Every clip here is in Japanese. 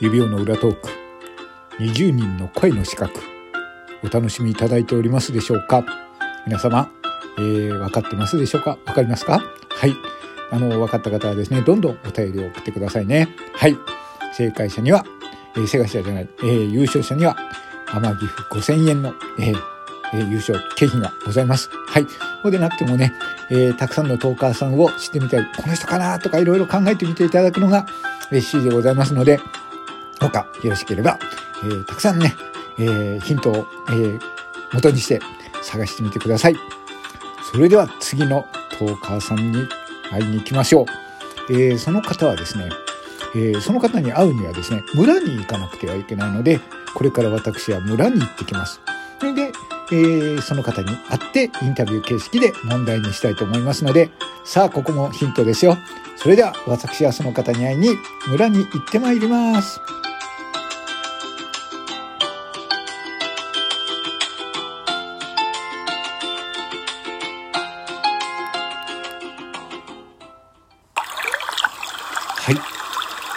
指輪の裏トーク。20人の声の資格お楽しみいただいておりますでしょうか？皆様、えー、分かってますでしょうか？分かりますか？はい。あの分かった方はですねどんどんお便りを送ってくださいね。はい。正解者には、えー、正解者じゃない、えー、優勝者には天城府5000円の、えーえ、優勝景品がございます。はい。そうでなくてもね、えー、たくさんのトーカーさんを知ってみたい、この人かなとかいろいろ考えてみていただくのが嬉しいでございますので、どうかよろしければ、えー、たくさんね、えー、ヒントを、えー、元にして探してみてください。それでは次のトーカーさんに会いに行きましょう。えー、その方はですね、えー、その方に会うにはですね、村に行かなくてはいけないので、これから私は村に行ってきます。それで、えー、その方に会ってインタビュー形式で問題にしたいと思いますので、さあ、ここもヒントですよ。それでは、私はその方に会いに村に行ってまいります。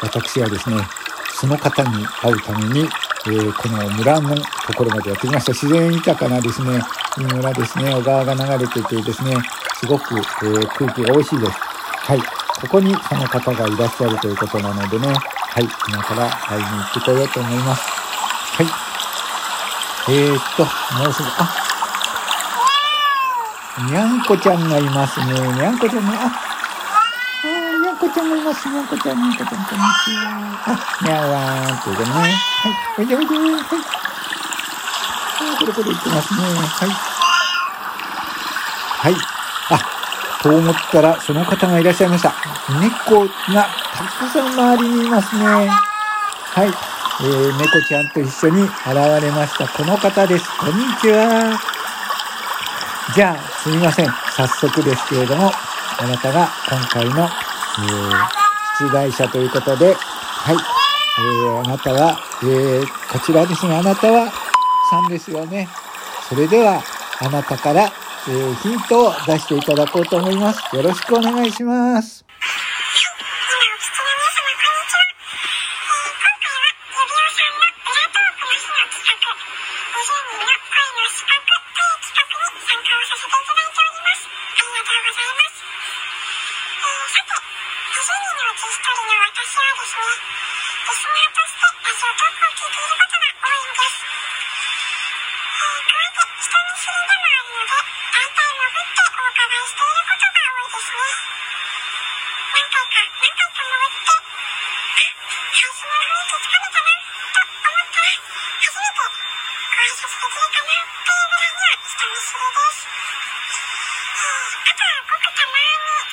私はですね、その方に会うためにえー、この村のところまでやってきました。自然豊かなですね、いい村ですね。小川が流れててですね、すごく、えー、空気が美味しいです。はい。ここにその方がいらっしゃるということなのでね、はい。今から会いに行ってこようと思います。はい。えー、っと、もうすぐ、あ、にゃんこちゃんがいますね。にゃんこちゃんが、あ、こちゃんもいます。にゃんこちゃん、にゃんこちゃん、こんにちは。あ、にゃんわーんっていうね。はい。おいでおいで。はい。はい、これこれ言ってますね。はい。はい。あ、と思ったら、その方がいらっしゃいました。猫がたくさん周りにいますね。はい。えー、猫ちゃんと一緒に現れました。この方です。こんにちは。じゃあ、すみません。早速ですけれども、あなたが今回のえー、出題者ということで、はい、えー、あなたは、えー、こちらですね、あなたは3ですよね。それでは、あなたから、えー、ヒントを出していただこうと思います。よろしくお願いします。人のうち一人の私はですね、リスナーとしてラジオトークを聞いていることが多いんです。えうやって人見知りでもあるので、大体登ってお伺いしていることが多いですね。何回か、何回か登って、あ、会社の雰囲気つかめたな、と思ったら、初めてご挨拶できるかな、というぐらいには人見知りです。え、あとはごくたま、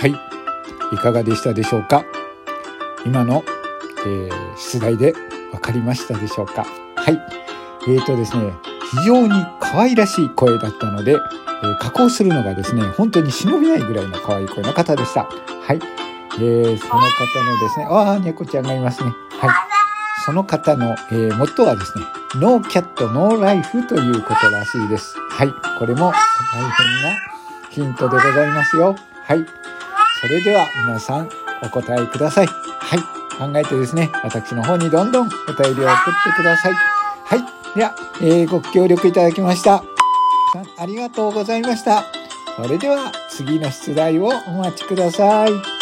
はい。いかがでしたでしょうか？今の、えー、出題で分かりましたでしょうか？はい。えーとですね、非常に可愛らしい声だったので、えー、加工するのがですね、本当に忍びないぐらいの可愛い声の方でした。はい。えー、その方のですね、ああ、猫ちゃんがいますね。はい。その方の、えー、モットーはですね、ノーキャット、ノーライフということらしいです。はい。これも大変なヒントでございますよ。はい。それでは皆さんお答えください。はい。考えてですね、私の方にどんどんお便りを送ってください。はい。では、えー、ご協力いただきました。さんありがとうございました。それでは次の出題をお待ちください。